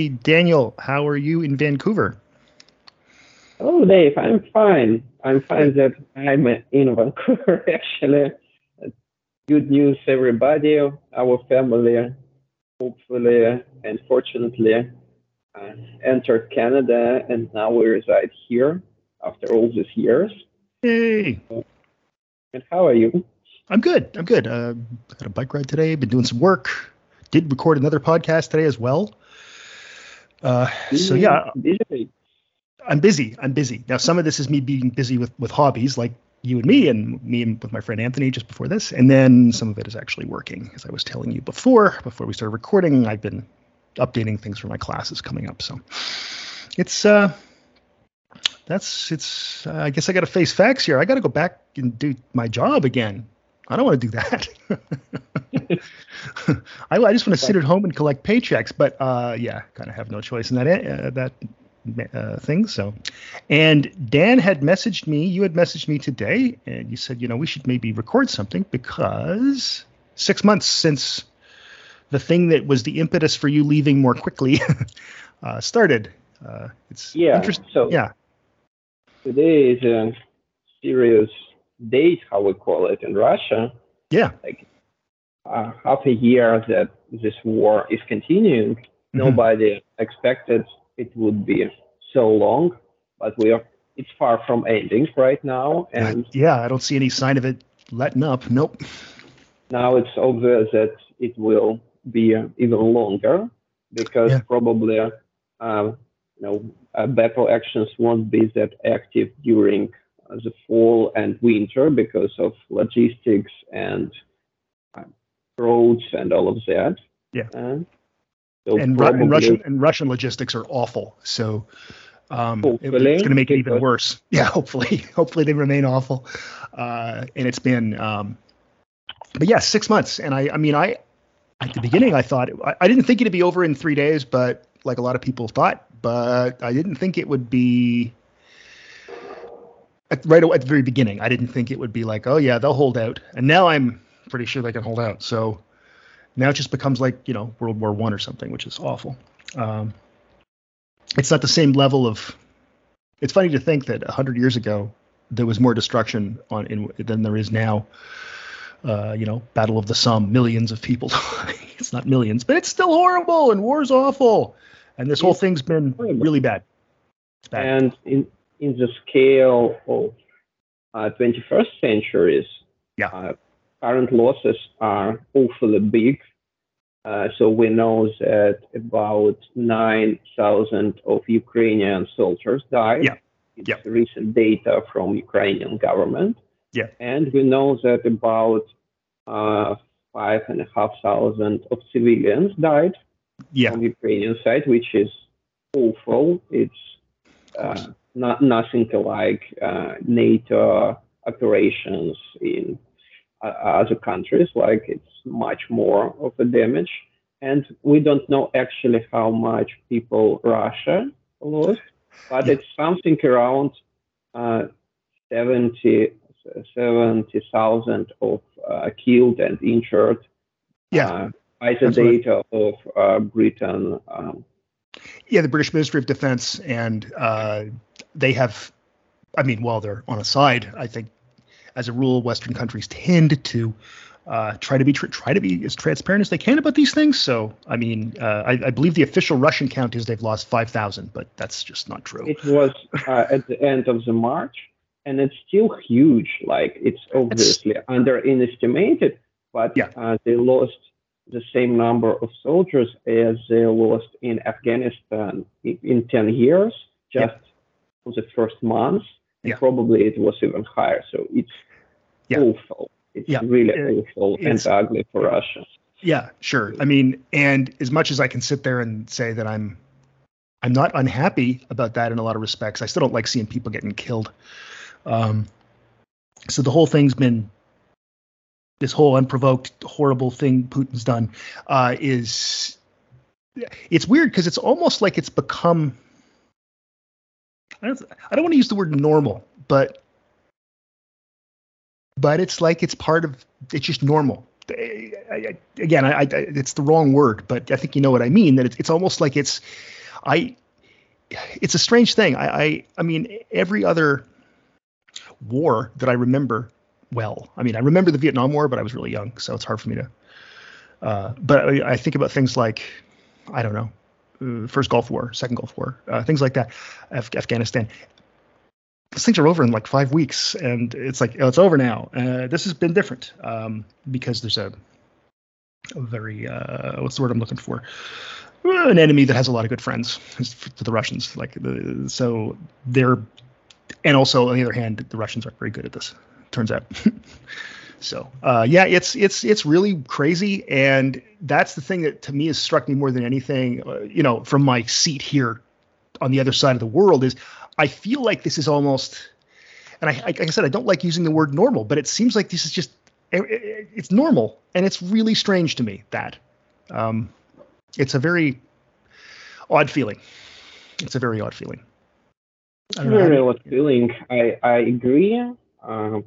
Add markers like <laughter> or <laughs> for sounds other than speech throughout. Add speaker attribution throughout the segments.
Speaker 1: Hey, Daniel, how are you in Vancouver?
Speaker 2: Oh, Dave, I'm fine. I'm fine that I'm in Vancouver, <laughs> actually. Good news, everybody. Our family, hopefully and fortunately, uh, entered Canada, and now we reside here after all these years.
Speaker 1: Hey.
Speaker 2: And how are you?
Speaker 1: I'm good. I'm good. Uh, had a bike ride today. Been doing some work. Did record another podcast today as well. Uh, so yeah,
Speaker 2: busy.
Speaker 1: I'm busy. I'm busy. Now some of this is me being busy with with hobbies like you and me, and me and with my friend Anthony just before this, and then some of it is actually working. As I was telling you before, before we started recording, I've been updating things for my classes coming up. So it's uh, that's it's. Uh, I guess I got to face facts here. I got to go back and do my job again. I don't want to do that. <laughs> I, I, just want to sit at home and collect paychecks. But uh, yeah, kind of have no choice in that uh, that uh, thing. So, and Dan had messaged me. You had messaged me today, and you said, you know, we should maybe record something because six months since the thing that was the impetus for you leaving more quickly <laughs> uh, started. Uh, it's
Speaker 2: yeah.
Speaker 1: Interesting.
Speaker 2: So
Speaker 1: yeah.
Speaker 2: Today is a serious date, how we call it in Russia.
Speaker 1: Yeah.
Speaker 2: Like uh, half a year that this war is continuing. Mm-hmm. Nobody expected it would be so long, but we are. It's far from ending right now, and
Speaker 1: yeah, I don't see any sign of it letting up. Nope.
Speaker 2: Now it's obvious that it will be uh, even longer because yeah. probably, uh, you know, uh, battle actions won't be that active during the fall and winter because of logistics and uh, roads and all of that.
Speaker 1: Yeah.
Speaker 2: Uh,
Speaker 1: so and, probably, and, Russian and Russian logistics are awful. So um, it, it's going to make it even worse. <laughs> Yeah, hopefully, hopefully they remain awful. Uh, and it's been, um, but yeah, six months. And I, I mean, I at the beginning I thought I, I didn't think it'd be over in three days, but like a lot of people thought, but I didn't think it would be at, right at the very beginning. I didn't think it would be like, oh yeah, they'll hold out, and now I'm pretty sure they can hold out. So now it just becomes like you know World War One or something, which is awful. Um, it's not the same level of. It's funny to think that hundred years ago there was more destruction on in than there is now. Uh, you know, Battle of the Somme, millions of people. <laughs> it's not millions, but it's still horrible, and war's awful, and this whole thing's been really bad.
Speaker 2: bad. And in in the scale of uh, 21st centuries,
Speaker 1: yeah.
Speaker 2: Uh, current losses are awfully big. Uh, so we know that about 9,000 of Ukrainian soldiers died.
Speaker 1: Yeah.
Speaker 2: It's
Speaker 1: yeah.
Speaker 2: recent data from Ukrainian government.
Speaker 1: Yeah.
Speaker 2: And we know that about uh, five and a half thousand of civilians died
Speaker 1: yeah.
Speaker 2: on the Ukrainian side, which is awful. It's uh, not nothing like uh, NATO operations in uh, other countries. Like it's much more of a damage, and we don't know actually how much people Russia lost, but yeah. it's something around uh, 70 70,000 of uh, killed and injured.
Speaker 1: Yeah.
Speaker 2: Uh, by the data of uh, Britain. Um,
Speaker 1: yeah, the British Ministry of Defense and uh, they have, I mean, while they're on a side, I think as a rule, Western countries tend to uh, try to be tr- try to be as transparent as they can about these things. So, I mean, uh, I, I, believe the official Russian count is they've lost five thousand, but that's just not true.
Speaker 2: It was uh, at the end of the March, and it's still huge. Like it's obviously it's, underestimated, but
Speaker 1: yeah.
Speaker 2: Uh, they lost the same number of soldiers as they lost in Afghanistan in, in ten years. Just yeah the first month.
Speaker 1: Yeah.
Speaker 2: Probably it was even higher. So it's
Speaker 1: yeah.
Speaker 2: awful. It's
Speaker 1: yeah.
Speaker 2: really awful it's, and ugly for Russia.
Speaker 1: Yeah, sure. I mean, and as much as I can sit there and say that I'm I'm not unhappy about that in a lot of respects, I still don't like seeing people getting killed. Um, so the whole thing's been this whole unprovoked horrible thing Putin's done uh, is it's weird because it's almost like it's become I don't, I don't want to use the word normal, but but it's like it's part of it's just normal. I, again, I, I, it's the wrong word, but I think you know what I mean. That it's, it's almost like it's, I, it's a strange thing. I, I, I mean, every other war that I remember well. I mean, I remember the Vietnam War, but I was really young, so it's hard for me to. Uh, but I, I, think about things like, I don't know, uh, first Gulf War, second Gulf War, uh, things like that, Af- Afghanistan. Those things are over in like five weeks, and it's like oh, it's over now. Uh, this has been different um, because there's a, a very uh, what's the word I'm looking for? an enemy that has a lot of good friends to the Russians. Like the, so they're, and also on the other hand, the Russians aren't very good at this turns out. <laughs> so uh, yeah, it's it's it's really crazy, and that's the thing that to me has struck me more than anything. Uh, you know, from my seat here on the other side of the world is I feel like this is almost, and I like I said I don't like using the word normal, but it seems like this is just it's normal, and it's really strange to me that um, it's a very odd feeling. It's a very odd feeling.
Speaker 2: I very odd feeling. I I agree. Um,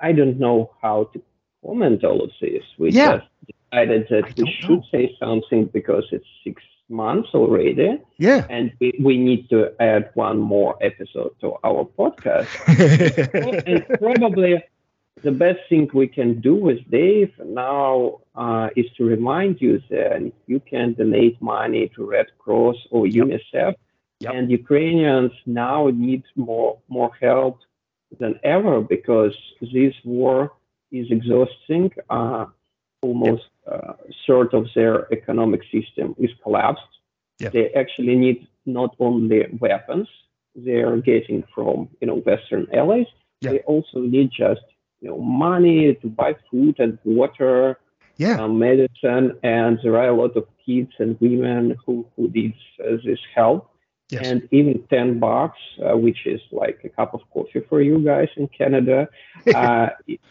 Speaker 2: I don't know how to comment all of this. We yeah. just decided that we should know. say something because it's six months already.
Speaker 1: Yeah.
Speaker 2: And we, we need to add one more episode to our podcast. <laughs> and probably the best thing we can do with Dave now uh, is to remind you that you can donate money to Red Cross or UNICEF. Yep. And Ukrainians now need more more help than ever because this war is exhausting. Uh, almost uh, sort of their economic system is collapsed. Yeah. They actually need not only weapons they're getting from you know Western allies, yeah. they also need just you know money to buy food and water,
Speaker 1: yeah.
Speaker 2: Um, medicine, and there are a lot of kids and women who who need uh, this help. Yes. And even 10 bucks, uh, which is like a cup of coffee for you guys in Canada, <laughs> uh,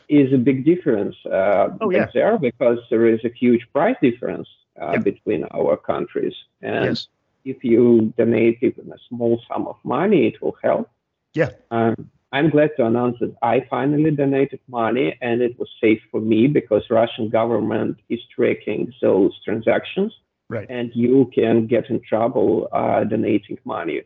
Speaker 2: is a big difference uh, oh, yeah. there because there is a huge price difference uh, yep. between our countries. And yes. if you donate even a small sum of money, it will help.
Speaker 1: Yeah.
Speaker 2: Um, I'm glad to announce that I finally donated money and it was safe for me because Russian government is tracking those transactions.
Speaker 1: Right.
Speaker 2: And you can get in trouble uh, donating money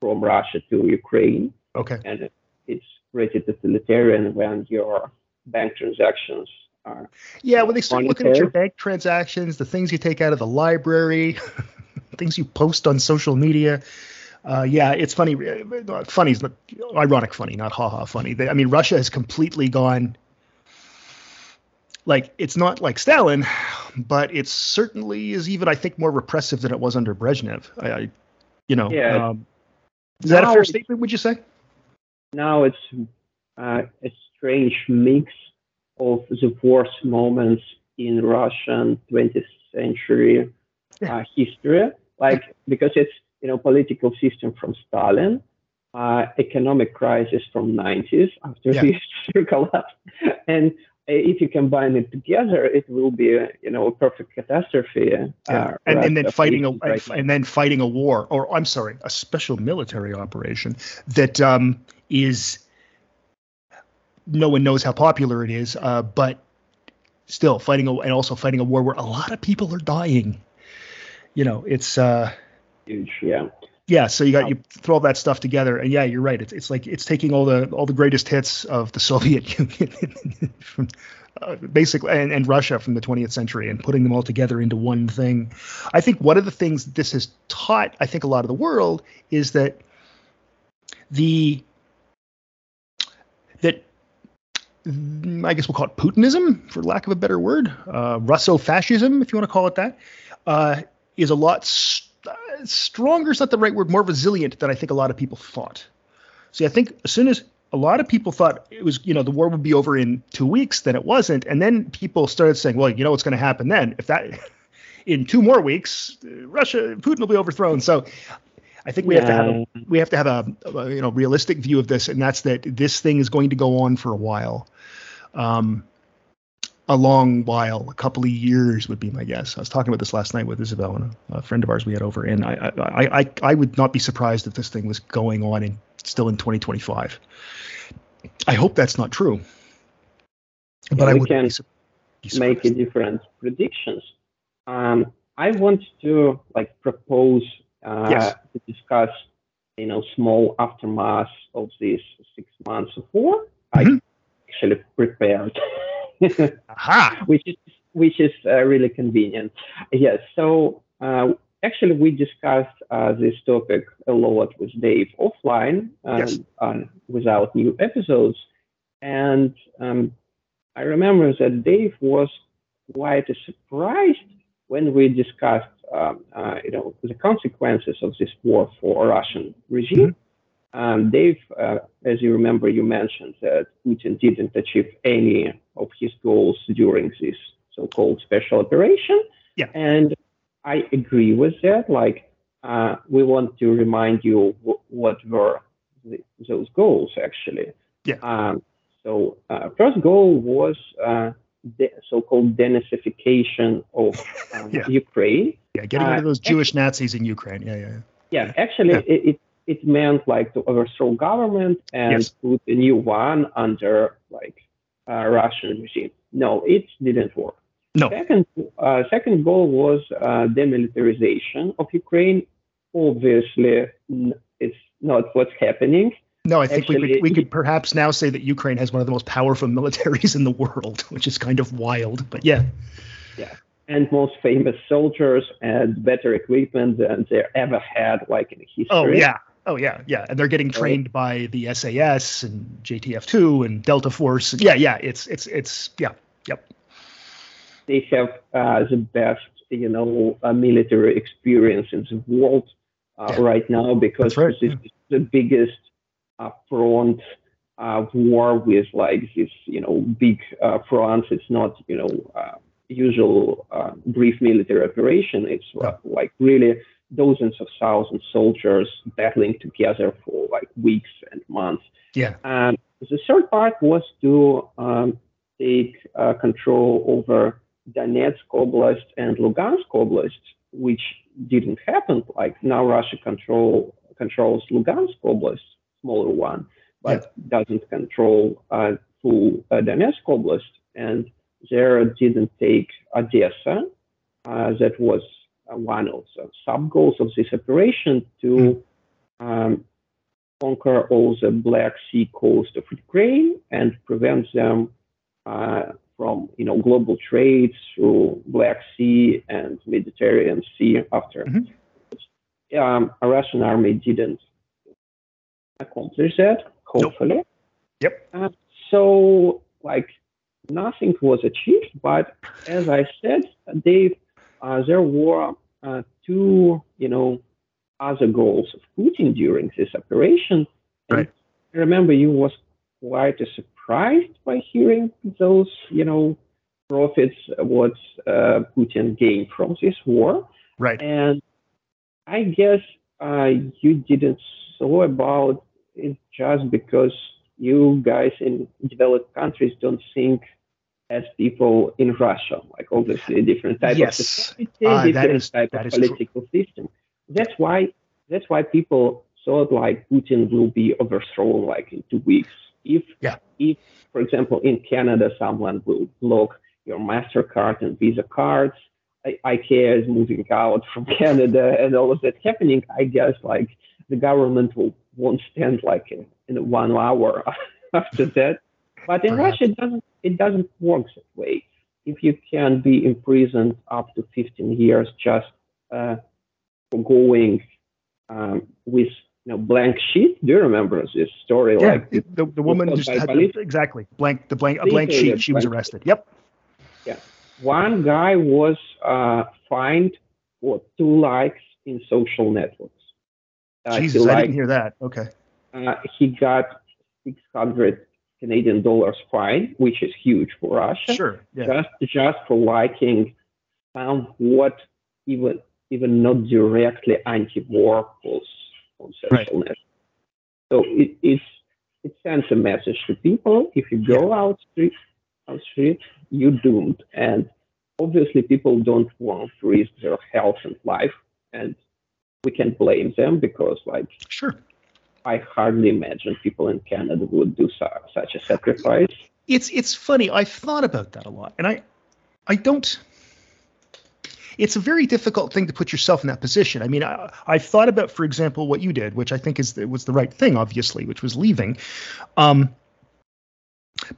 Speaker 2: from Russia to Ukraine.
Speaker 1: Okay.
Speaker 2: And it's pretty totalitarian when your bank transactions are.
Speaker 1: Yeah, when they start looking at your bank transactions, the things you take out of the library, <laughs> things you post on social media. Uh, yeah, it's funny. Uh, funny is not ironic funny, not haha funny. They, I mean, Russia has completely gone like it's not like Stalin, but it certainly is even I think more repressive than it was under Brezhnev. I, I you know,
Speaker 2: yeah. Um,
Speaker 1: is that a fair statement? Would you say?
Speaker 2: Now it's uh, a strange mix of the worst moments in Russian 20th century yeah. uh, history, like because it's you know political system from Stalin, uh, economic crisis from 90s after yeah. the <laughs> collapse, and if you combine it together, it will be a, you know a perfect catastrophe.
Speaker 1: Uh, yeah. and, and then fighting a right and then fighting a war, or I'm sorry, a special military operation that um, is no one knows how popular it is, uh, but still fighting a, and also fighting a war where a lot of people are dying. You know, it's uh,
Speaker 2: huge. Yeah
Speaker 1: yeah so you got you throw all that stuff together and yeah you're right. It's, it's like it's taking all the all the greatest hits of the <laughs> soviet union <laughs> from uh, basically and, and russia from the 20th century and putting them all together into one thing. I think one of the things this has taught i think a lot of the world is that the that i guess we'll call it putinism for lack of a better word uh, russo-fascism if you want to call it that uh, is a lot st- stronger is not the right word, more resilient than I think a lot of people thought. See, I think as soon as a lot of people thought it was, you know, the war would be over in two weeks, then it wasn't. And then people started saying, well, you know what's going to happen then? If that, <laughs> in two more weeks, Russia, Putin will be overthrown. So I think we yeah. have to have a, we have to have a, a, you know realistic view of this, and that's that this thing is going to go on for a while. Um, a long while, a couple of years would be my guess. I was talking about this last night with Isabel and a, a friend of ours we had over, and I, I, I, I would not be surprised if this thing was going on in still in 2025. I hope that's not true,
Speaker 2: but yeah, I would. Can, make a different predictions. Um, I want to like propose uh,
Speaker 1: Yes.
Speaker 2: to discuss, you know, small aftermath of this six months of war.
Speaker 1: Mhm.
Speaker 2: I actually prepared, <laughs>
Speaker 1: Aha. <laughs>
Speaker 2: which is which is uh, really convenient. Yes. So uh, actually, we discussed uh, this topic a lot with Dave offline, um,
Speaker 1: Yes.
Speaker 2: on, without new episodes, and um, I remember that Dave was quite surprised when we discussed, um, uh, you know, the consequences of this war for Russian regime. Um, Dave, uh, as you remember, you mentioned that Putin didn't achieve any of his goals during this so-called special operation.
Speaker 1: Yeah.
Speaker 2: And I agree with that. Like, uh, we want to remind you w- what were the, those goals actually.
Speaker 1: Yeah.
Speaker 2: Um, so, uh, first goal was uh, the so-called denazification of um, <laughs>
Speaker 1: Yeah.
Speaker 2: Ukraine.
Speaker 1: Yeah, getting rid of
Speaker 2: Uh,
Speaker 1: those Jewish Nazis in Ukraine. Yeah, yeah. yeah.
Speaker 2: Yeah, actually,
Speaker 1: Yeah.
Speaker 2: It, it it meant like to overthrow government and
Speaker 1: Yes.
Speaker 2: put a new one under like uh, Russian regime. No, it didn't work.
Speaker 1: No.
Speaker 2: Second, uh, second goal was uh, demilitarization of Ukraine. Obviously, it's not what's happening.
Speaker 1: No, I think we could we could perhaps now say that Ukraine has one of the most powerful militaries in the world, <laughs> which is kind of wild. But yeah.
Speaker 2: yeah, And most famous soldiers and better equipment than they ever had, like in history.
Speaker 1: oh yeah, oh yeah, yeah, and they're getting trained by the SAS and JTF2 and Delta Force. Yeah, yeah, it's it's it's yeah, yep,
Speaker 2: they have uh, the best, you know, uh, military experience in the world uh,
Speaker 1: Yeah.
Speaker 2: right now because
Speaker 1: right,
Speaker 2: this is the biggest uh, front uh, war with like this, you know, big uh, fronts. It's not, you know, uh, usual uh, brief military operation. It's uh,
Speaker 1: Yeah.
Speaker 2: like really dozens of thousands soldiers battling together for like weeks and months.
Speaker 1: yeah,
Speaker 2: Um, the third part was to um, take uh, control over Donetsk Oblast and Lugansk Oblast, which didn't happen. Like now, Russia control controls Lugansk Oblast, smaller one, but doesn't control uh, full uh, Donetsk Oblast. And there didn't take Odessa. Uh, that was one of the sub goals of this operation to um, conquer all the Black Sea coast of Ukraine and prevent them uh, from, you know, global trade through Black Sea and Mediterranean Sea after.
Speaker 1: Mhm.
Speaker 2: Um, a Russian army didn't accomplish that, hopefully.
Speaker 1: Yep.
Speaker 2: Uh, so, like, nothing was achieved, but as I said, Dave, uh, there were uh, two, you know, other goals of Putin during this operation. And
Speaker 1: Right.
Speaker 2: I remember you was quite surprised by hearing those, you know, profits what uh, Putin gained from this war.
Speaker 1: right.
Speaker 2: And I guess uh, you didn't saw about it just because you guys in developed countries don't think as people in Russia, like obviously a different type
Speaker 1: Yes.
Speaker 2: of society,
Speaker 1: Uh,
Speaker 2: different
Speaker 1: is-
Speaker 2: type of
Speaker 1: is true.
Speaker 2: political system. That's why that's why people thought like Putin will be overthrown like in two weeks. If
Speaker 1: Yeah.
Speaker 2: if for example in Canada someone will block your MasterCard and Visa cards, I- IKEA is moving out from <laughs> Canada and all of that happening, I guess like the government will won't stand like in, in one hour <laughs> after that. But in
Speaker 1: Perhaps.
Speaker 2: Russia, it doesn't it doesn't work that way. If you can be imprisoned up to 15 years just uh, for going um, with you know blank sheet, do you remember this story?
Speaker 1: Yeah,
Speaker 2: Like
Speaker 1: the, the woman just had the, exactly blank the blank a blank sheet. She was
Speaker 2: blank
Speaker 1: arrested. Yep.
Speaker 2: Yeah, one guy was uh, fined for two likes in social networks. Uh,
Speaker 1: Jesus, I didn't hear that. Okay.
Speaker 2: uh, he got 600 Canadian dollars fine, which is huge for Russia,
Speaker 1: Sure. Yeah.
Speaker 2: just just for liking um, somewhat even even not directly anti-war posts on social
Speaker 1: Right.
Speaker 2: So it it's, it sends a message to people: if you go out street, out street, you're doomed. And obviously, people don't want to risk their health and life, and we can blame them because, like,
Speaker 1: Sure.
Speaker 2: I hardly imagine people in Canada would do su- such a sacrifice.
Speaker 1: It's it's funny. I've thought about that a lot, and I I don't. It's a very difficult thing to put yourself in that position. I mean, I, I've thought about, for example, what you did, which I think is was the right thing, obviously, which was leaving. Um,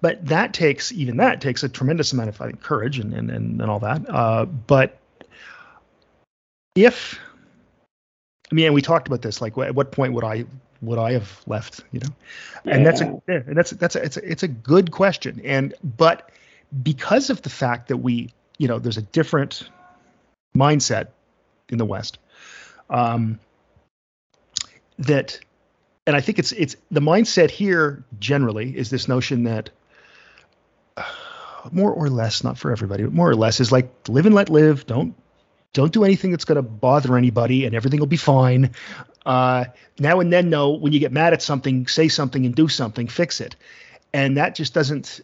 Speaker 1: but that takes even that takes a tremendous amount of I think, courage and, and and and all that. Uh, but if I mean, we talked about this, like at what point would I would I have left? You know, and that's a yeah, and that's that's a, it's a, it's a good question. And but because of the fact that we, you know, there's a different mindset in the West, um, that, and I think it's it's the mindset here generally is this notion that uh, more or less, not for everybody, but more or less is like live and let live. Don't don't do anything that's going to bother anybody, and everything will be fine. Uh, now and then, no, when you get mad at something, say something and do something, fix it. And that just doesn't.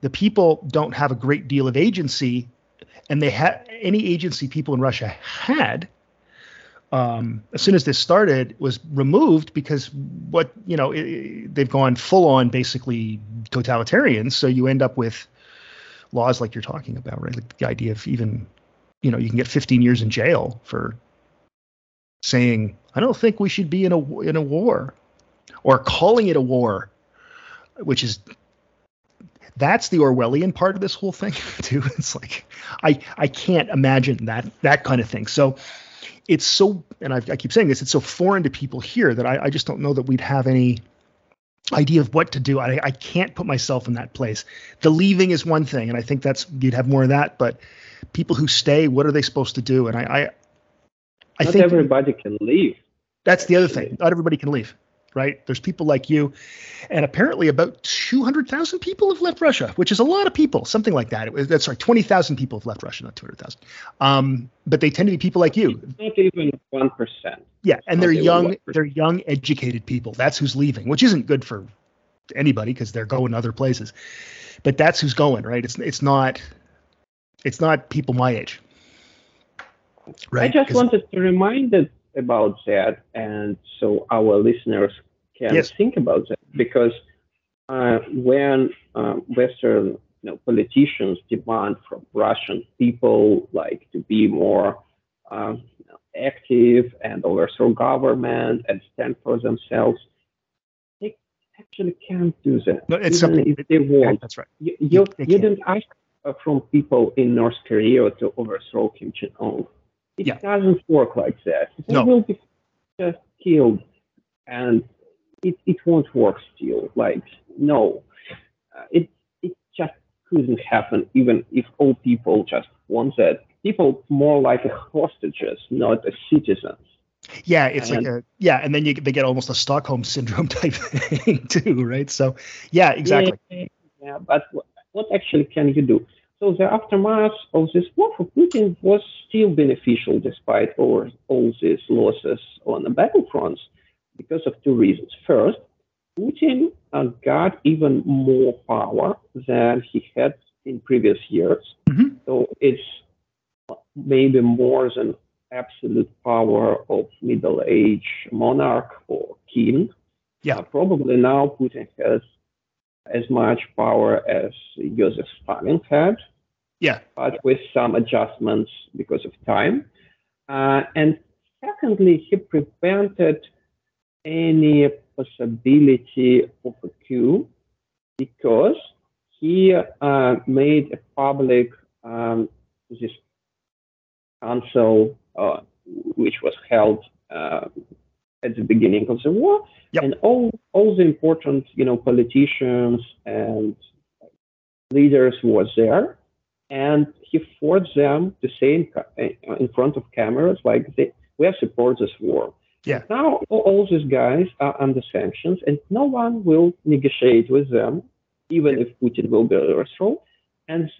Speaker 1: The people don't have a great deal of agency, and they had any agency people in Russia had. Um, as soon as this started, was removed because what you know it, they've gone full on basically totalitarian. So you end up with laws like you're talking about, right? Like the idea of even you know you can get 15 years in jail for saying I don't think we should be in a in a war or calling it a war, which is that's the Orwellian part of this whole thing <laughs> too. It's like I I can't imagine that that kind of thing. So it's so and I, I keep saying this it's so foreign to people here that I, I just don't know that we'd have any idea of what to do. I, I can't put myself in that place. The leaving is one thing, and I think that's you'd have more of that, but people who stay, what are they supposed to do? And I, I,
Speaker 2: I Not think everybody can leave.
Speaker 1: That's the other thing. Not everybody can leave, right? There's people like you, and apparently about 200,000 people have left Russia, which is a lot of people, something like that. It was, that's right, 20,000 people have left Russia, not 200,000. Um, but they tend to be people like you.
Speaker 2: Not even one percent.
Speaker 1: Yeah, and they're young. They're young, educated people. That's who's leaving, which isn't good for anybody because they're going other places. But that's who's going, right? It's it's not it's not people my age.
Speaker 2: Right. I just wanted to remind it about that, and so our listeners can yes. think about that because uh, when uh, Western you know, politicians demand from Russian people like to be more um, active and overthrow government and stand for themselves, they actually can't do that.
Speaker 1: No, it's even something if they want. That's right.
Speaker 2: You, you, you didn't ask uh, from people in North Korea to overthrow Kim Jong Un. It yeah. doesn't work like that. They no. will be just killed, and it, it won't work still. Like no, uh, it it just couldn't happen. Even if all people just want that. People more like hostages, not as citizens.
Speaker 1: Yeah, it's and, like a yeah, and then you they get almost a Stockholm syndrome <laughs> type thing too, right? So yeah, exactly.
Speaker 2: Yeah, yeah but what actually can you do? So the aftermath of this war for Putin was still beneficial despite all, all these losses on the battlefronts because of two reasons. First, Putin uh, got even more power than he had in previous years. Mm-hmm. So it's maybe more than absolute power of middle age monarch or king.
Speaker 1: Yeah. Uh,
Speaker 2: probably now Putin has as much power as Joseph Stalin had.
Speaker 1: Yeah.
Speaker 2: But with some adjustments because of time. Uh, and secondly, he prevented any possibility of a coup because he uh, made a public um, this council, uh, which was held uh, at the beginning of the war, yep. and all all the important you know politicians and leaders was there, and he forced them to say in, in front of cameras like they, we have support this war.
Speaker 1: Yeah.
Speaker 2: Now all, all these guys are under sanctions, and no one will negotiate with them, even if Putin will be overthrown. And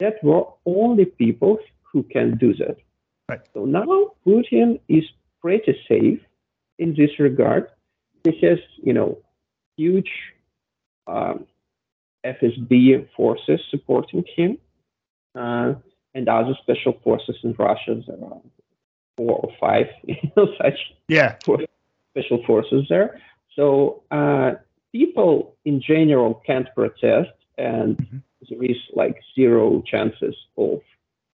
Speaker 2: that were only people who can do that.
Speaker 1: Right.
Speaker 2: So now Putin is pretty safe in this regard. He has, you know, huge um, FSB forces supporting him, uh, and other special forces in Russia. There are four or five, <laughs> you know, such
Speaker 1: yeah.
Speaker 2: special forces there. So uh, people in general can't protest, and mm-hmm. there is like zero chances of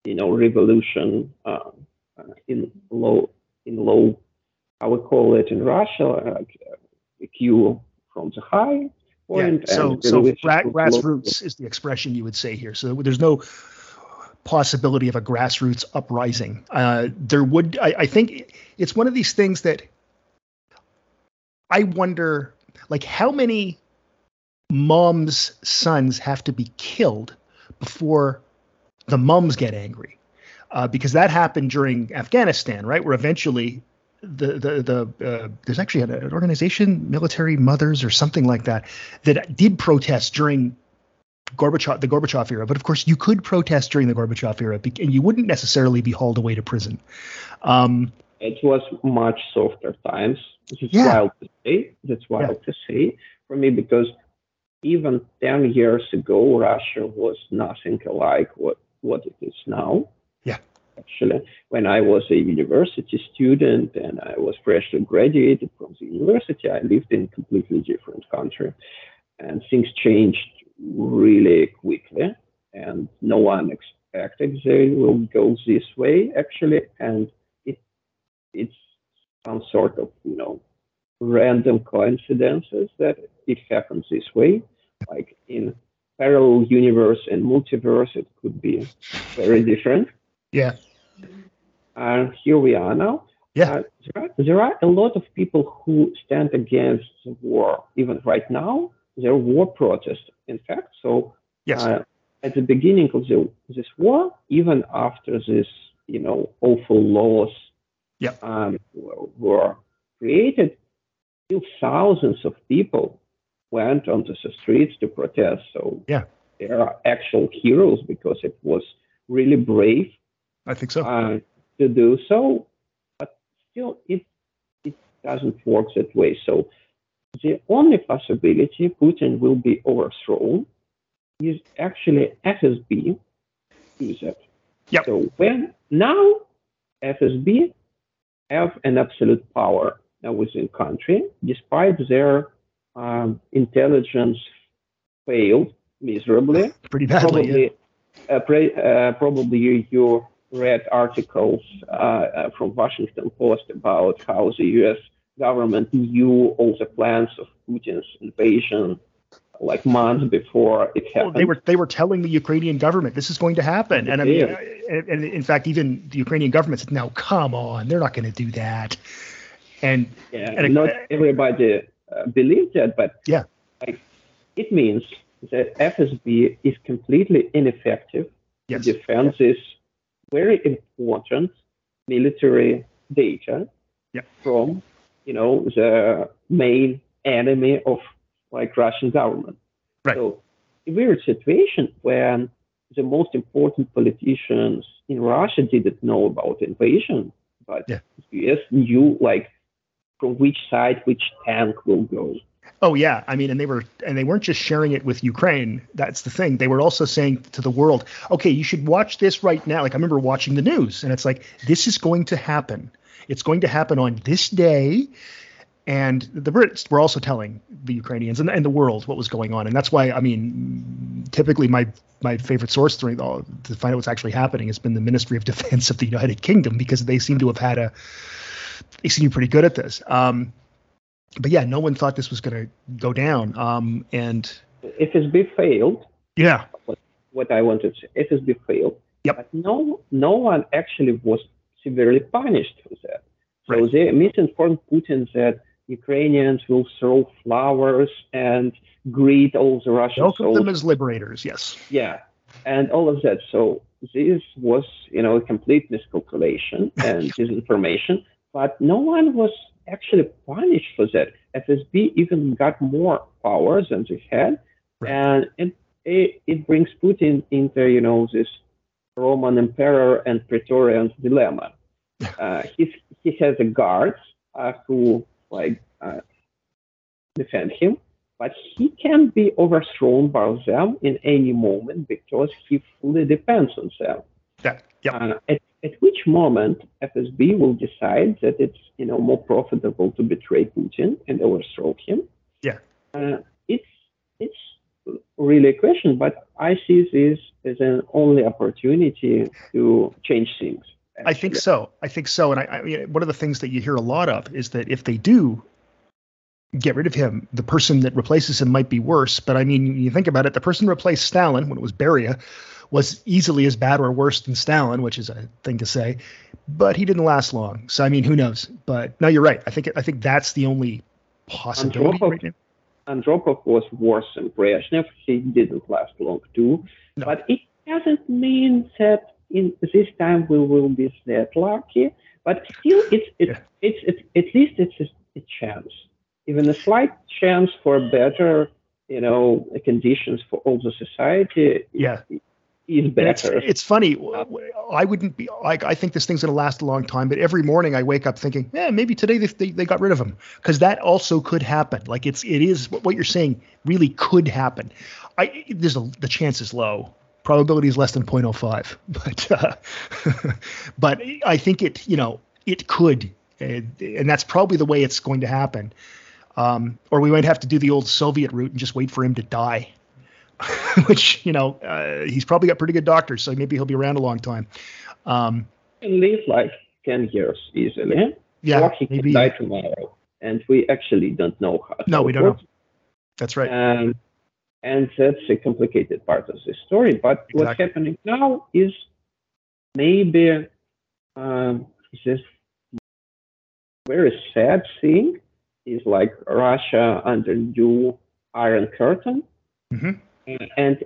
Speaker 2: you know revolution uh, uh, in low in low Would call it in Russia like a Q from the high point.
Speaker 1: Yeah, so so gra- grassroots is the expression you would say here. So there's no possibility of a grassroots uprising. Uh, there would, I, I think, it's one of these things that I wonder, like, how many moms' sons have to be killed before the mums get angry? Uh, because that happened during Afghanistan, right? Where eventually the the the uh, there's actually an, an, organization, Military Mothers or something like that, that did protest during Gorbachev the Gorbachev era. But of course, you could protest during the Gorbachev era, and you wouldn't necessarily be hauled away to prison. Um,
Speaker 2: it was much softer times. It's yeah. wild to say. That's wild yeah. to say for me because even 10 years ago, Russia was nothing like what, what it is now.
Speaker 1: Yeah.
Speaker 2: Actually, when I was a university student and I was freshly graduated from the university, I lived in a completely different country. And things changed really quickly. And no one expected they will go this way, actually. And it it's some sort of, you know, random coincidences that it happens this way. Like in parallel universe and multiverse, it could be very different.
Speaker 1: Yeah.
Speaker 2: And here we are now.
Speaker 1: Yeah. Uh,
Speaker 2: there, are, there are a lot of people who stand against the war, even right now. There are war protests, in fact. So
Speaker 1: yes. Uh,
Speaker 2: at the beginning of the, this war, even after this, you know, awful laws
Speaker 1: yep.
Speaker 2: um, were created, still thousands of people went onto the streets to protest. So
Speaker 1: yeah,
Speaker 2: they are actual heroes because it was really brave.
Speaker 1: I think so.
Speaker 2: Uh, to do so, but still, it it doesn't work that way. So the only possibility Putin will be overthrown is actually FSB is it.
Speaker 1: Yep.
Speaker 2: So when now FSB have an absolute power now within country, despite their um, intelligence failed miserably. <laughs>
Speaker 1: Pretty badly.
Speaker 2: Probably, yeah. uh, pre- uh, probably you, you, read articles uh, uh, from Washington Post about how the U.S. government knew all the plans of Putin's invasion like months before it happened.
Speaker 1: Well, they were they were telling the Ukrainian government this is going to happen, and I mean, and, and, in fact, even the Ukrainian government said, "No, come on, they're not going to do that." And
Speaker 2: yeah, and not everybody uh, believe that, but
Speaker 1: yeah,
Speaker 2: like, it means that FSB is completely ineffective.
Speaker 1: Yes.
Speaker 2: Defense is very important military data
Speaker 1: yeah.
Speaker 2: from you know the main enemy of like Russian government.
Speaker 1: Right.
Speaker 2: So a weird situation when the most important politicians in Russia didn't know about invasion, but
Speaker 1: yeah.
Speaker 2: US knew like from which side which tank will go.
Speaker 1: Oh yeah, I mean, and they were and they weren't just sharing it with Ukraine. That's the thing. They were also saying to the world, "Okay, you should watch this right now." Like I remember watching the news, and it's like, "This is going to happen. It's going to happen on this day." And the Brits were also telling the Ukrainians and, and the world what was going on, and that's why I mean, typically my my favorite source to find out what's actually happening has been the Ministry of Defense of the United Kingdom because they seem to have had a they seem pretty good at this. Um, but yeah, no one thought this was going to go down. Um, and
Speaker 2: FSB failed.
Speaker 1: Yeah.
Speaker 2: What, I wanted to say, FSB failed.
Speaker 1: Yep.
Speaker 2: But no, no one actually was severely punished for that. So right. they misinformed Putin that Ukrainians will throw flowers and greet all the Russians.
Speaker 1: Welcome soldiers. them as liberators. Yes.
Speaker 2: Yeah, and all of that. So this was, you know, a complete miscalculation and <laughs> disinformation but no one was actually punished for that. FSB even got more power than they had, right. and it, it, it brings Putin into you know this Roman emperor and Praetorian dilemma. <laughs> Uh, he he has a guards uh, who like uh, defend him, but he can be overthrown by them in any moment because he fully depends on them.
Speaker 1: Yeah. Yep.
Speaker 2: Uh, at at which moment FSB will decide that it's you know more profitable to betray Putin and overthrow him.
Speaker 1: Yeah.
Speaker 2: Uh, it's it's really a question, but I see this as an only opportunity to change things.
Speaker 1: Actually. I think so. I think so. And I, I one of the things that you hear a lot of is that if they do get rid of him, the person that replaces him might be worse. But I mean, you think about it, the person who replaced Stalin when it was Beria was easily as bad or worse than Stalin, which is a thing to say. But he didn't last long. So I mean, who knows? But no, you're right. I think I think that's the only possibility
Speaker 2: Andropov,
Speaker 1: right now.
Speaker 2: Andropov was worse than Brezhnev. He didn't last long too. No. But it doesn't mean that in this time we will be that lucky. But still, it's it's yeah. it's, it's, at least it's a, a chance even a slight chance for better, you know, conditions for all the society.
Speaker 1: Yeah.
Speaker 2: Is better.
Speaker 1: It's, it's, funny. I wouldn't be like I think this thing's gonna last a long time, but every morning I wake up thinking, yeah, maybe today they, they, they got rid of him because that also could happen. Like it's it is what you're saying really could happen. I there's a the chance is low. Probability is less than 0.05, <laughs> but uh, <laughs> but I think it you know it could, and that's probably the way it's going to happen. Um, or we might have to do the old Soviet route and just wait for him to die, <laughs> which, you know, uh, he's probably got pretty good doctors, so maybe he'll be around a long time. Um,
Speaker 2: can live like 10 years easily.
Speaker 1: Yeah.
Speaker 2: Or he maybe. can die tomorrow. And we actually don't know how.
Speaker 1: No, we don't works. know. That's right.
Speaker 2: Um, and that's a complicated part of the story. But exactly. what's happening now is maybe um, this very sad thing is like Russia under new Iron Curtain.
Speaker 1: Mm-hmm.
Speaker 2: And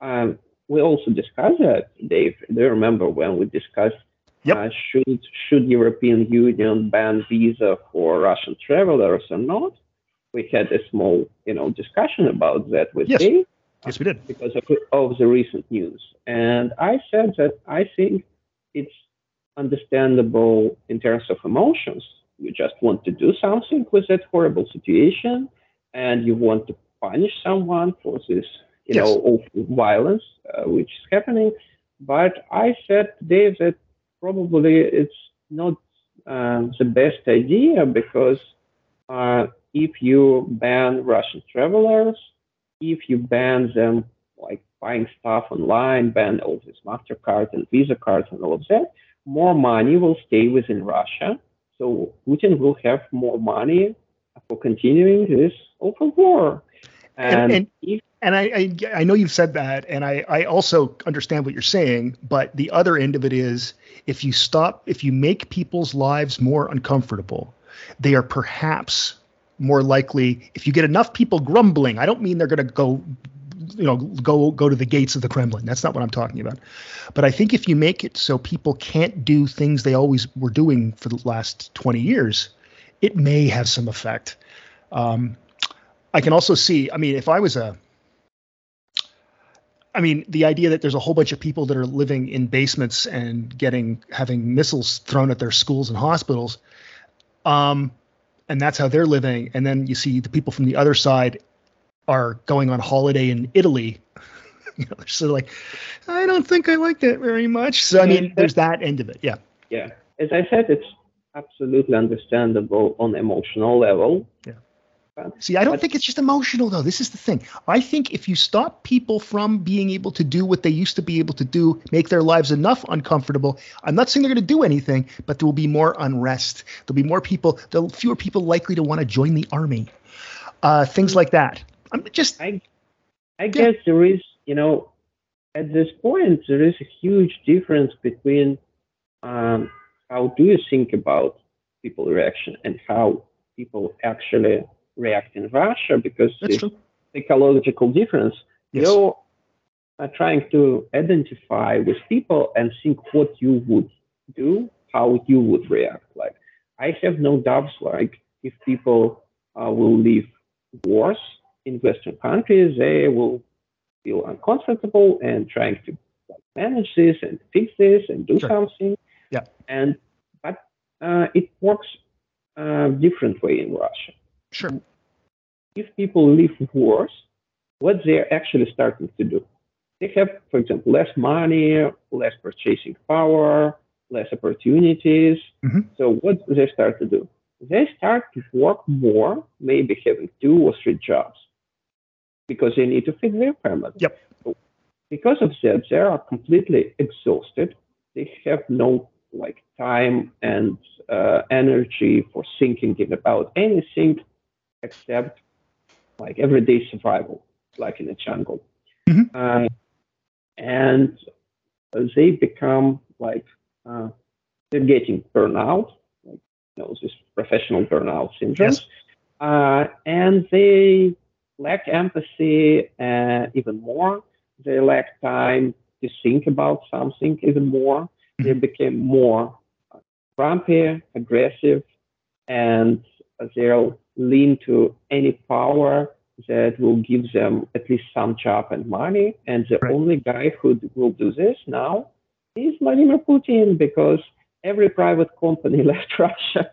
Speaker 2: um, we also discussed that, Dave. Do you remember when we discussed
Speaker 1: yep.
Speaker 2: uh, should should European Union ban visa for Russian travelers or not? We had a small, you know, discussion about that with
Speaker 1: yes.
Speaker 2: Dave.
Speaker 1: Yes, we did.
Speaker 2: Because of, of the recent news. And I said that I think it's understandable in terms of emotions you just want to do something with that horrible situation and you want to punish someone for this you yes. know awful violence uh, which is happening but i said today that probably it's not uh, the best idea because uh, if you ban russian travelers if you ban them like buying stuff online ban all these mastercard and visa cards and all of that more money will stay within russia so Putin will have more money for continuing this open war.
Speaker 1: And, and, and, if, and I, I, I know you've said that, and I, I also understand what you're saying. But the other end of it is, if you stop, if you make people's lives more uncomfortable, they are perhaps more likely. If you get enough people grumbling, I don't mean they're going to go you know go go to the gates of the Kremlin. That's not what I'm talking about. But I think if you make it so people can't do things they always were doing for the last 20 years, it may have some effect. Um, I can also see. I mean, if I was a I mean, the idea that there's a whole bunch of people that are living in basements and getting having missiles thrown at their schools and hospitals, um, and that's how they're living. And then you see the people from the other side are going on holiday in Italy. <laughs> you know, they're sort of like, I don't think I like that very much. So I mean, there's that end of it. Yeah.
Speaker 2: Yeah. As I said, it's absolutely understandable on emotional level.
Speaker 1: Yeah. See, I don't think it's just emotional though. This is the thing. I think if you stop people from being able to do what they used to be able to do, make their lives enough uncomfortable. I'm not saying they're going to do anything, but there will be more unrest. There'll be more people. There'll fewer people likely to want to join the army. Uh, things like that. I'm just.
Speaker 2: I, I yeah. guess there is, you know, at this point, there is a huge difference between um, how do you think about people reaction and how people actually react in Russia because
Speaker 1: That's true.
Speaker 2: ecological difference.
Speaker 1: Yes.
Speaker 2: You're uh, trying to identify with people and think what you would do, how you would react. Like, I have no doubts, like, if people uh, will leave wars in Western countries, they will feel uncomfortable and trying to manage this and fix this and do sure. something.
Speaker 1: Yeah.
Speaker 2: And but uh, it works uh, different way in Russia.
Speaker 1: Sure.
Speaker 2: If people live worse, what they're actually starting to do, they have, for example, less money, less purchasing power, less opportunities.
Speaker 1: Mm-hmm.
Speaker 2: So what do they start to do? They start to work more, maybe having two or three jobs because they need to fix their permit.
Speaker 1: Yep.
Speaker 2: So because of that, they are completely exhausted. They have no like time and uh, energy for thinking about anything except like everyday survival, like in a jungle.
Speaker 1: Mhm.
Speaker 2: Uh, and they become like uh, they're getting burnout, like you know this professional burnout syndrome,
Speaker 1: Yes.
Speaker 2: uh, and they lack empathy uh, even more. They lack time to think about something even more. They became more grumpy, aggressive, and they'll lean to any power that will give them at least some job and money. And the
Speaker 1: Right.
Speaker 2: only guy who will do this now is Vladimir Putin because every private company <laughs> left Russia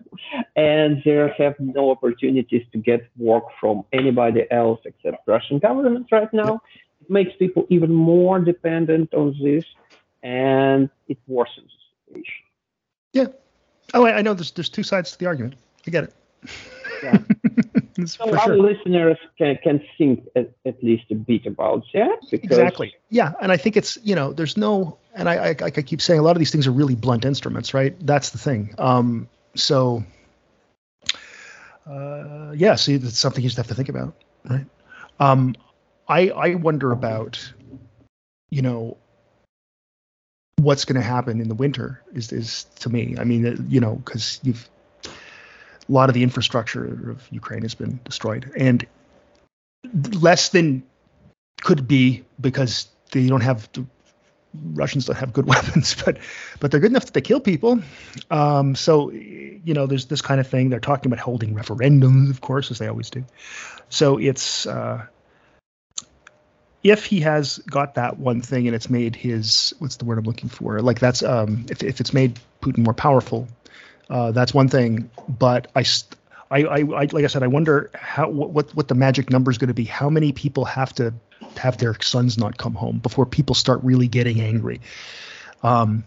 Speaker 2: and they have no opportunities to get work from anybody else except Russian government right now. It makes people even more dependent on this and it worsens the situation. Yeah.
Speaker 1: Oh, I I know there's there's two sides to the argument. I get it.
Speaker 2: Yeah. <laughs> So our
Speaker 1: sure.
Speaker 2: listeners can, can think at, at least a bit about that. Because,
Speaker 1: Exactly. Yeah, and I think it's you know there's no and I, I I keep saying a lot of these things are really blunt instruments, right? That's the thing. Um, so uh, yeah, see, it's something you just have to think about, right? Um, I I wonder about you know what's going to happen in the winter is is to me. I mean, uh, you know, because you've a lot of the infrastructure of Ukraine has been destroyed, and less than could be because they don't have the Russians don't have good <laughs> weapons, but but they're good enough that they kill people. Um, so you know, there's this kind of thing. They're talking about holding referendums, of course, as they always do. So it's uh, if he has got that one thing and it's made his what's the word I'm looking for? Like that's um, if if it's made Putin more powerful, uh, that's one thing. But I. St- I, I, I, like I said, I wonder how what what the magic number is going to be. How many people have to have their sons not come home before people start really getting angry? Um,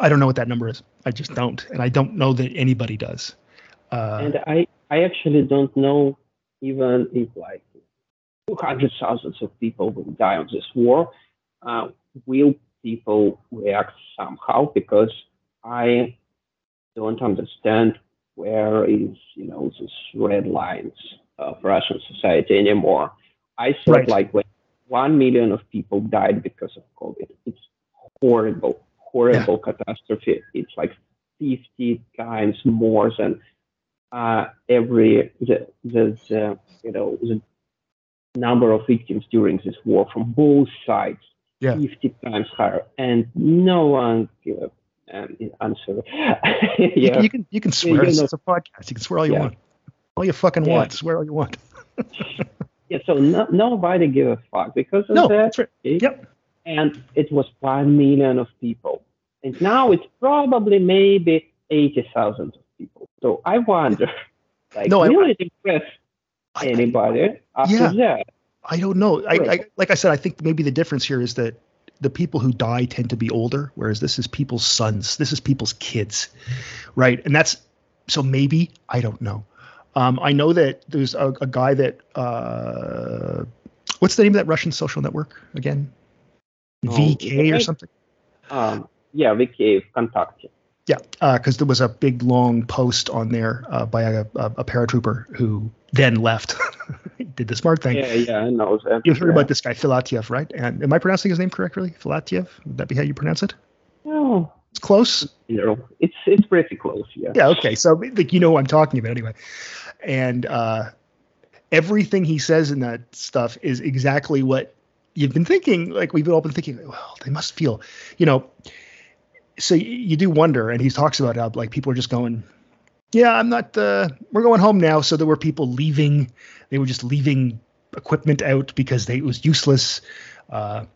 Speaker 1: I don't know what that number is. I just don't, and I don't know that anybody does. Uh,
Speaker 2: and I, I actually don't know even if like 200,000 of people will die on this war. Uh, will people react somehow? Because I don't understand where is you know this red lines of Russian society anymore. I thought
Speaker 1: Right.
Speaker 2: like when one million of people died because of COVID, it's horrible, horrible catastrophe. It's like 50 times more than uh, every the, the the you know the number of victims during this war from both sides.
Speaker 1: Yeah.
Speaker 2: 50 times higher, and no one gave a um, answer. <laughs> yeah,
Speaker 1: you can you can swear.
Speaker 2: you know-
Speaker 1: it's a podcast. You can swear all you
Speaker 2: Yeah.
Speaker 1: want. All you fucking
Speaker 2: Yeah.
Speaker 1: want. Swear all you want. <laughs>
Speaker 2: yeah. So no, nobody gave a fuck because of
Speaker 1: No,
Speaker 2: that.
Speaker 1: that's right. Yep.
Speaker 2: and it was one million of people. And now it's probably maybe 80,000 of people. So I wonder, <laughs> like,
Speaker 1: No, I-
Speaker 2: will it impress
Speaker 1: I-
Speaker 2: anybody after
Speaker 1: Yeah.
Speaker 2: that?
Speaker 1: I don't know. I, I like I said, I think maybe the difference here is that the people who die tend to be older, whereas this is people's sons. This is people's kids, right? And that's so maybe I don't know. Um, I know that there's a, a guy that uh, what's the name of that Russian social network again?
Speaker 2: Oh,
Speaker 1: VK or something.
Speaker 2: Um, yeah, gave contact.
Speaker 1: Yeah, because there was a big long post on there uh, by a, a, a paratrooper who then left. <laughs> Did the smart thing.
Speaker 2: Yeah, yeah, I know.
Speaker 1: You've heard
Speaker 2: yeah.
Speaker 1: about this guy Filatiev, right? And am I pronouncing his name correctly? Filatiev? Would that be how you pronounce it?
Speaker 2: No,
Speaker 1: It's close.
Speaker 2: you know, it's it's pretty close. Yeah.
Speaker 1: Yeah. Okay. So like you know who I'm talking about anyway. And uh, everything he says in that stuff is exactly what you've been thinking. Like we've all been thinking. Well, they must feel, you know. So you do wonder, and he talks about how like people are just going. Yeah, I'm not. Uh, we're going home now. So there were people leaving. They were just leaving equipment out because they, it was useless. Uh,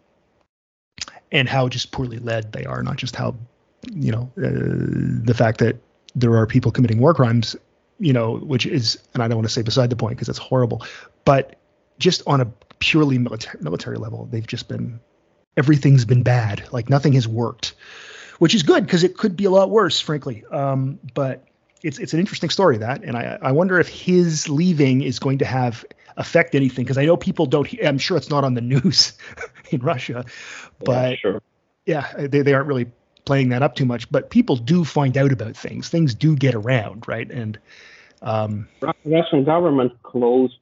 Speaker 1: and how just poorly led they are, not just how, you know, uh, the fact that there are people committing war crimes, you know, which is, and I don't want to say beside the point because it's horrible, but just on a purely military military level, they've just been, everything's been bad. Like nothing has worked, which is good because it could be a lot worse, frankly. Um, but it's it's an interesting story that, and I I wonder if his leaving is going to have affect anything because I know people don't. I'm sure it's not on the <laughs> news in Russia, but
Speaker 2: yeah, sure.
Speaker 1: yeah, they, they aren't really playing that up too much. But people do find out about things. Things do get around, right? And um,
Speaker 2: Russian government closed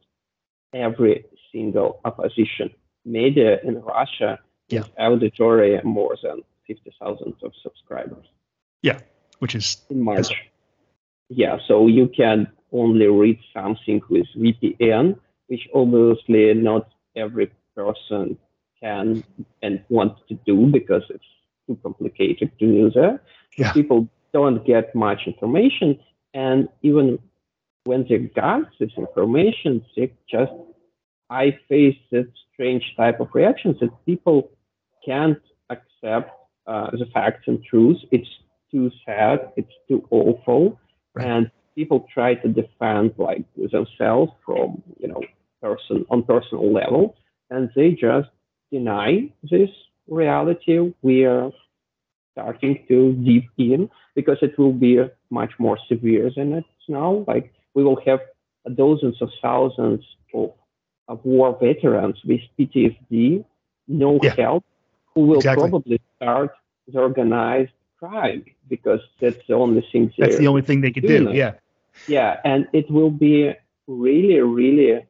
Speaker 2: every single opposition media in Russia
Speaker 1: yeah.
Speaker 2: auditory more than 50,000 of subscribers.
Speaker 1: Yeah, which is
Speaker 2: in March. Yeah, so you can only read something with VPN, which obviously not every person can and wants to do because it's too complicated to use.
Speaker 1: Yeah.
Speaker 2: People don't get much information, and even when they got this information, they just I face that strange type of reactions that people can't accept uh, the facts and truths. It's too sad. It's too awful, right. and people try to defend like themselves from you know person on personal level, and they just deny this reality. We are starting to deep in because it will be much more severe than it's now. Like we will have dozens of thousands of, of war veterans with PTSD, no yeah. help, who will exactly. probably start the organized crime because that's the only thing.
Speaker 1: That's the only thing they could do. Yeah.
Speaker 2: Yeah, and it will be really, really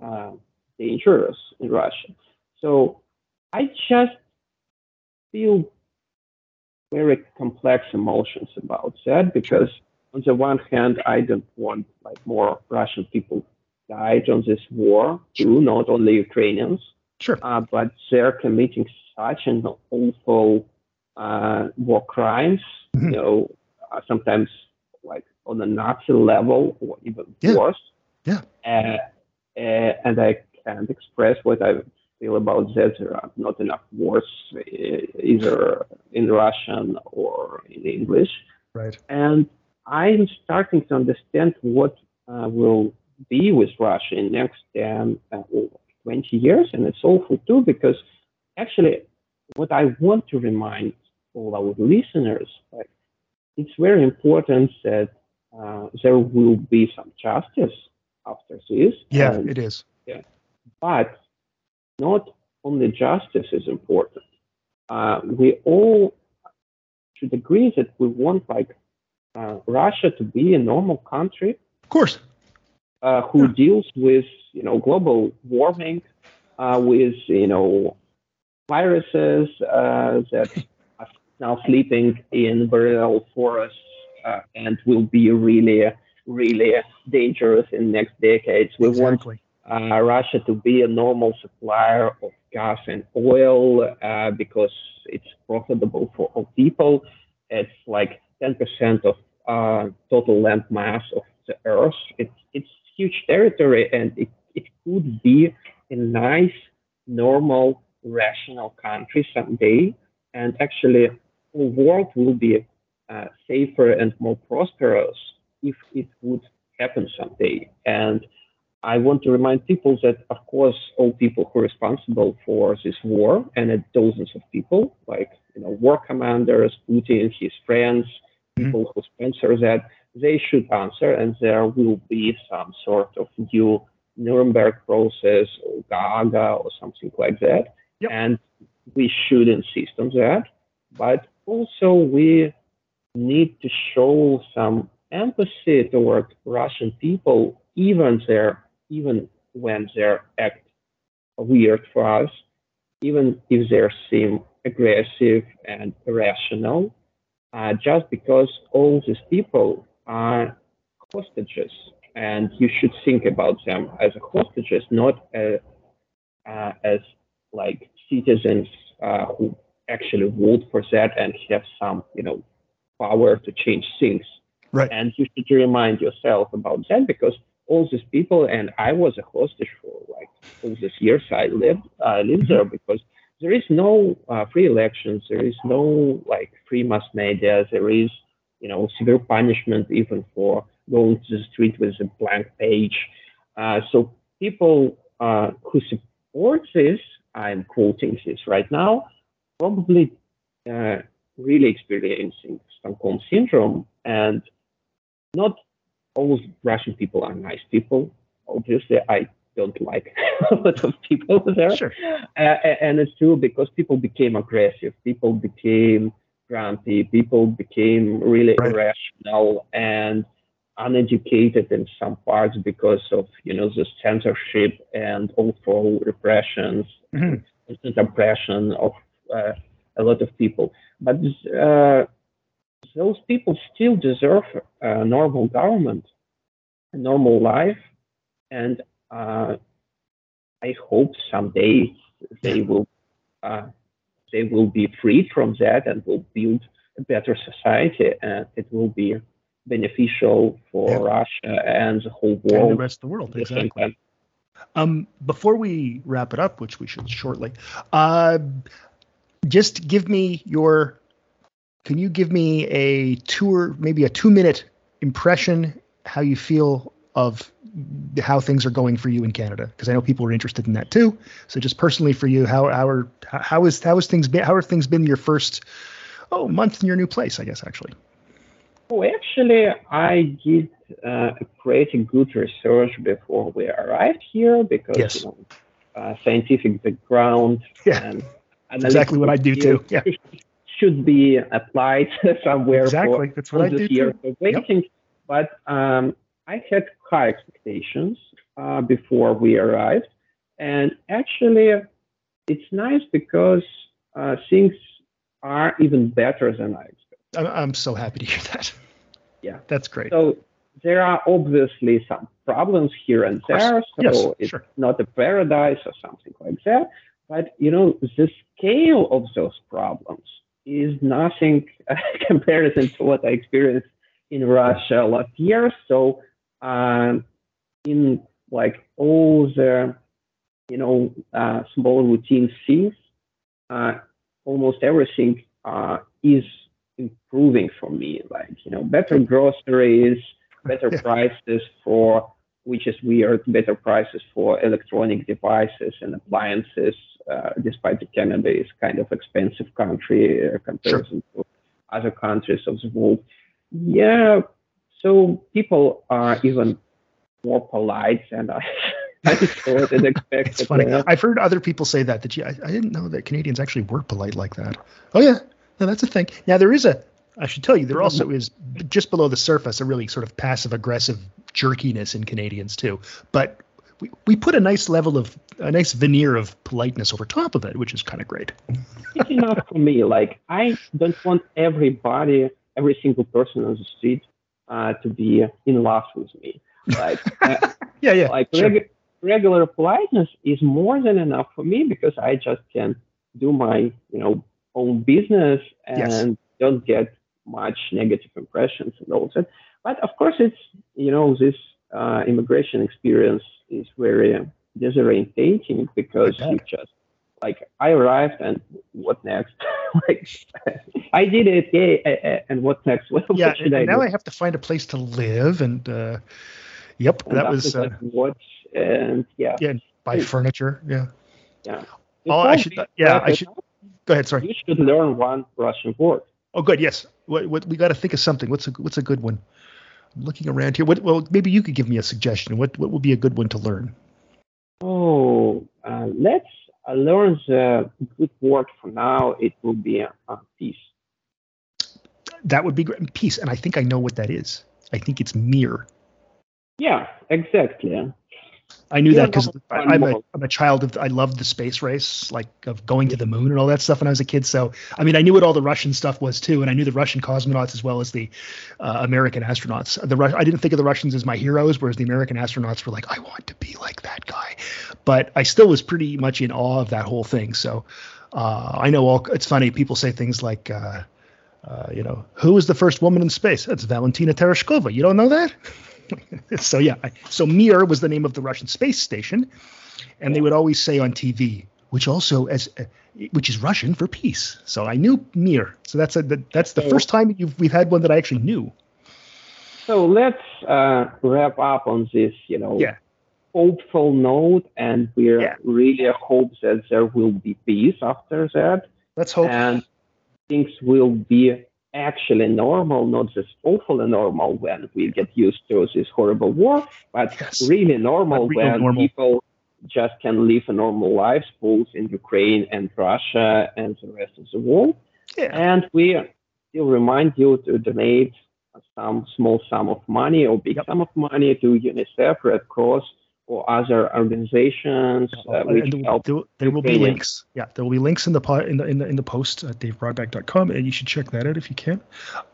Speaker 2: uh, dangerous in Russia. So I just feel very complex emotions about that because on the one hand, I don't want like more Russian people died on this war too, not only Ukrainians.
Speaker 1: Sure.
Speaker 2: Uh, but they're committing such an awful uh, war crimes, mm-hmm. you know, uh, sometimes like on a Nazi level or even
Speaker 1: yeah.
Speaker 2: worse.
Speaker 1: Yeah.
Speaker 2: Uh, uh, and I can't express what I feel about that. There are not enough words uh, either in Russian or in English.
Speaker 1: Right.
Speaker 2: And I'm starting to understand what uh, will be with Russia in next 10 uh, 20 years. And it's awful too, because actually what I want to remind all our listeners, like, it's very important that uh, there will be some justice after this.
Speaker 1: Yeah, and, it is.
Speaker 2: Yeah, but not only justice is important. Uh, we all should agree that we want like uh, Russia to be a normal country.
Speaker 1: Of course.
Speaker 2: Uh, who yeah. deals with you know global warming, uh, with you know viruses uh, that are now sleeping in boreal forests uh, and will be really, really dangerous in next decades. We
Speaker 1: exactly.
Speaker 2: want uh, Russia to be a normal supplier of gas and oil uh, because it's profitable for all people. It's like 10% of uh, total land mass of the Earth. It's it's huge territory, and it, it could be a nice, normal rational country someday, and actually the world will be uh, safer and more prosperous if it would happen someday. And I want to remind people that, of course, all people who are responsible for this war, and dozens of people, like you know, war commanders, Putin, his friends, mm-hmm. people who sponsor that, they should answer, and there will be some sort of new Nuremberg process or Gaga or something like that.
Speaker 1: Yep.
Speaker 2: And we should insist on that. But also, we need to show some empathy toward Russian people, even there, even when they act weird for us, even if they seem aggressive and irrational, uh, just because all these people are hostages, and you should think about them as hostages, not as, uh, as like citizens uh, who actually vote for that and have some, you know, power to change things.
Speaker 1: Right.
Speaker 2: And you should remind yourself about that because all these people, and I was a hostage for like all these years I lived, uh, lived there mm-hmm. because there is no uh, free elections, there is no like free mass media, there is, you know, severe punishment even for going to the street with a blank page. Uh, so people uh, who support this I'm quoting this right now, probably uh, really experiencing Stockholm syndrome. And not all Russian people are nice people. Obviously, I don't like <laughs> a lot of people <laughs> there.
Speaker 1: Sure.
Speaker 2: Uh, and it's true because people became aggressive, people became grumpy, people became really
Speaker 1: Right.
Speaker 2: irrational and uneducated in some parts because of you know the censorship and also repressions,
Speaker 1: Mhm.
Speaker 2: constant oppression of uh, a lot of people. But uh, those people still deserve a normal government, a normal life, and uh, I hope someday they will uh, they will be freed from that and will build a better society, and it will be beneficial for
Speaker 1: Yeah.
Speaker 2: Russia and the whole world,
Speaker 1: And the rest of the world, exactly. Um, before we wrap it up, which we should shortly, uh, just give me your. Can you give me a tour, maybe a two-minute impression, how you feel of how things are going for you in Canada? Because I know people are interested in that too. So just personally for you, how how are how is how is things been? How have things been your first oh month in your new place? I guess actually.
Speaker 2: Oh, actually, I did uh, a pretty good research before we arrived here because
Speaker 1: Yes.
Speaker 2: you know, uh, scientific background
Speaker 1: Yeah,
Speaker 2: and
Speaker 1: exactly what I do too. Yeah,
Speaker 2: should be applied <laughs> somewhere
Speaker 1: exactly.
Speaker 2: for
Speaker 1: That's what I
Speaker 2: all
Speaker 1: do
Speaker 2: this year
Speaker 1: too.
Speaker 2: of waiting. But um, I had high expectations uh, before we arrived, and actually, it's nice because uh, things are even better than I expected.
Speaker 1: I'm, I'm so happy to hear that.
Speaker 2: Yeah.
Speaker 1: that's great.
Speaker 2: So there are obviously some problems here and there. So
Speaker 1: Yes,
Speaker 2: it's
Speaker 1: sure.
Speaker 2: not a paradise or something like that. But you know, the scale of those problems is nothing <laughs> comparison to what I experienced in Russia last year. So um, in like all the you know uh, small routine things, uh, almost everything uh, is improving for me. Like you know, better groceries, better <laughs>
Speaker 1: Yeah.
Speaker 2: prices for which is weird, better prices for electronic devices and appliances, uh, despite the Canada is kind of expensive country uh, comparison to other countries of the world. Yeah, so people are even more polite than I, <laughs> I and expected.
Speaker 1: It's funny.
Speaker 2: Uh,
Speaker 1: I've heard other people say that. That you, I, I didn't know that Canadians actually were polite like that. Oh yeah, no, that's a thing. Now there is a. I should tell you, there also is just below the surface a really sort of passive aggressive jerkiness in Canadians too. But we, we put a nice level of a nice veneer of politeness over top of it, which is kind of great.
Speaker 2: it's enough for me. Like I don't want everybody, every single person on the street, uh, to be in love with me. Like, <laughs> uh,
Speaker 1: Yeah, yeah.
Speaker 2: like
Speaker 1: sure.
Speaker 2: regu- regular politeness is more than enough for me because I just can do my, you know, own business and don't get much negative impressions and all that. But of course, it's you know this uh, immigration experience is very disorientating because you just like I arrived and what next? <laughs> like I did it, yay! a- And what next? <laughs> What,
Speaker 1: yeah,
Speaker 2: what should I
Speaker 1: now
Speaker 2: do?
Speaker 1: I have to find a place to live, and uh, yep,
Speaker 2: And
Speaker 1: that was uh,
Speaker 2: watch and yeah.
Speaker 1: yeah, buy
Speaker 2: Hmm.
Speaker 1: furniture. Yeah.
Speaker 2: Yeah.
Speaker 1: Oh, I should- yeah, I should- Go ahead. Sorry.
Speaker 2: You should learn one Russian word.
Speaker 1: Oh, good. Yes. What, what we got to think of something. What's a what's a good one? I'm looking around here. What? Well, maybe you could give me a suggestion. What what would be a good one to learn?
Speaker 2: Oh, uh, let's uh, learn the good word for now. It will be uh, peace.
Speaker 1: That would be great. Peace. And I think I know what that is. I think it's mir.
Speaker 2: Yeah, exactly.
Speaker 1: I knew
Speaker 2: Yeah,
Speaker 1: that because I'm a. I'm a child of I loved the space race, like of going to the moon and all that stuff when I was a kid. So I mean, I knew what all the Russian stuff was too, and I knew the Russian cosmonauts as well as the uh, American astronauts. The Ru- I didn't think of the Russians as my heroes, whereas the American astronauts were like, I want to be like that guy. But I still was pretty much in awe of that whole thing. So uh, I know all. It's funny people say things like. Uh, uh, you know, who was the first woman in space? That's Valentina Tereshkova. You don't know that? <laughs> <laughs> so yeah, so Mir was the name of the Russian space station, and they would always say on TV, which also as uh, which is Russian for peace. So I knew Mir. So that's a, that, that's the
Speaker 2: So-
Speaker 1: first time you've, we've had one that I actually knew.
Speaker 2: So let's uh, wrap up on this, you know,
Speaker 1: Yeah.
Speaker 2: hopeful note, and we
Speaker 1: Yeah.
Speaker 2: really hope that there will be peace after that,
Speaker 1: Let's hope.
Speaker 2: and things will be actually normal, not just awfully normal when we get used to this horrible war, but
Speaker 1: Yes.
Speaker 2: really normal
Speaker 1: But
Speaker 2: when
Speaker 1: normal.
Speaker 2: people just can live a normal life, both in Ukraine and Russia and the rest of the world.
Speaker 1: Yeah.
Speaker 2: And we still remind you to donate some small sum of money or big
Speaker 1: Yep.
Speaker 2: sum of money to UNICEF, Red Cross, or other organizations uh, which
Speaker 1: there, there, there will be links. Yeah, there will be links in the po- in the in the, in the post at davebrodbeck.com, and you should check that out if you can.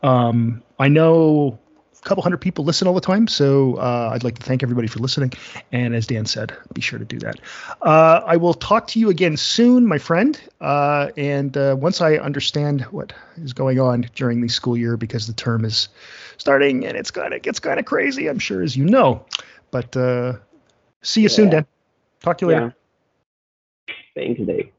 Speaker 1: Um, I know a couple hundred people listen all the time, so uh, I'd like to thank everybody for listening. And as Dan said, be sure to do that. Uh, I will talk to you again soon, my friend. Uh, and uh, once I understand what is going on during the school year, because the term is starting and it's kind of gets kind of crazy, I'm sure, as you know. But uh, see you soon, Dan. Talk to you later.
Speaker 2: Yeah. Thanks, Dave.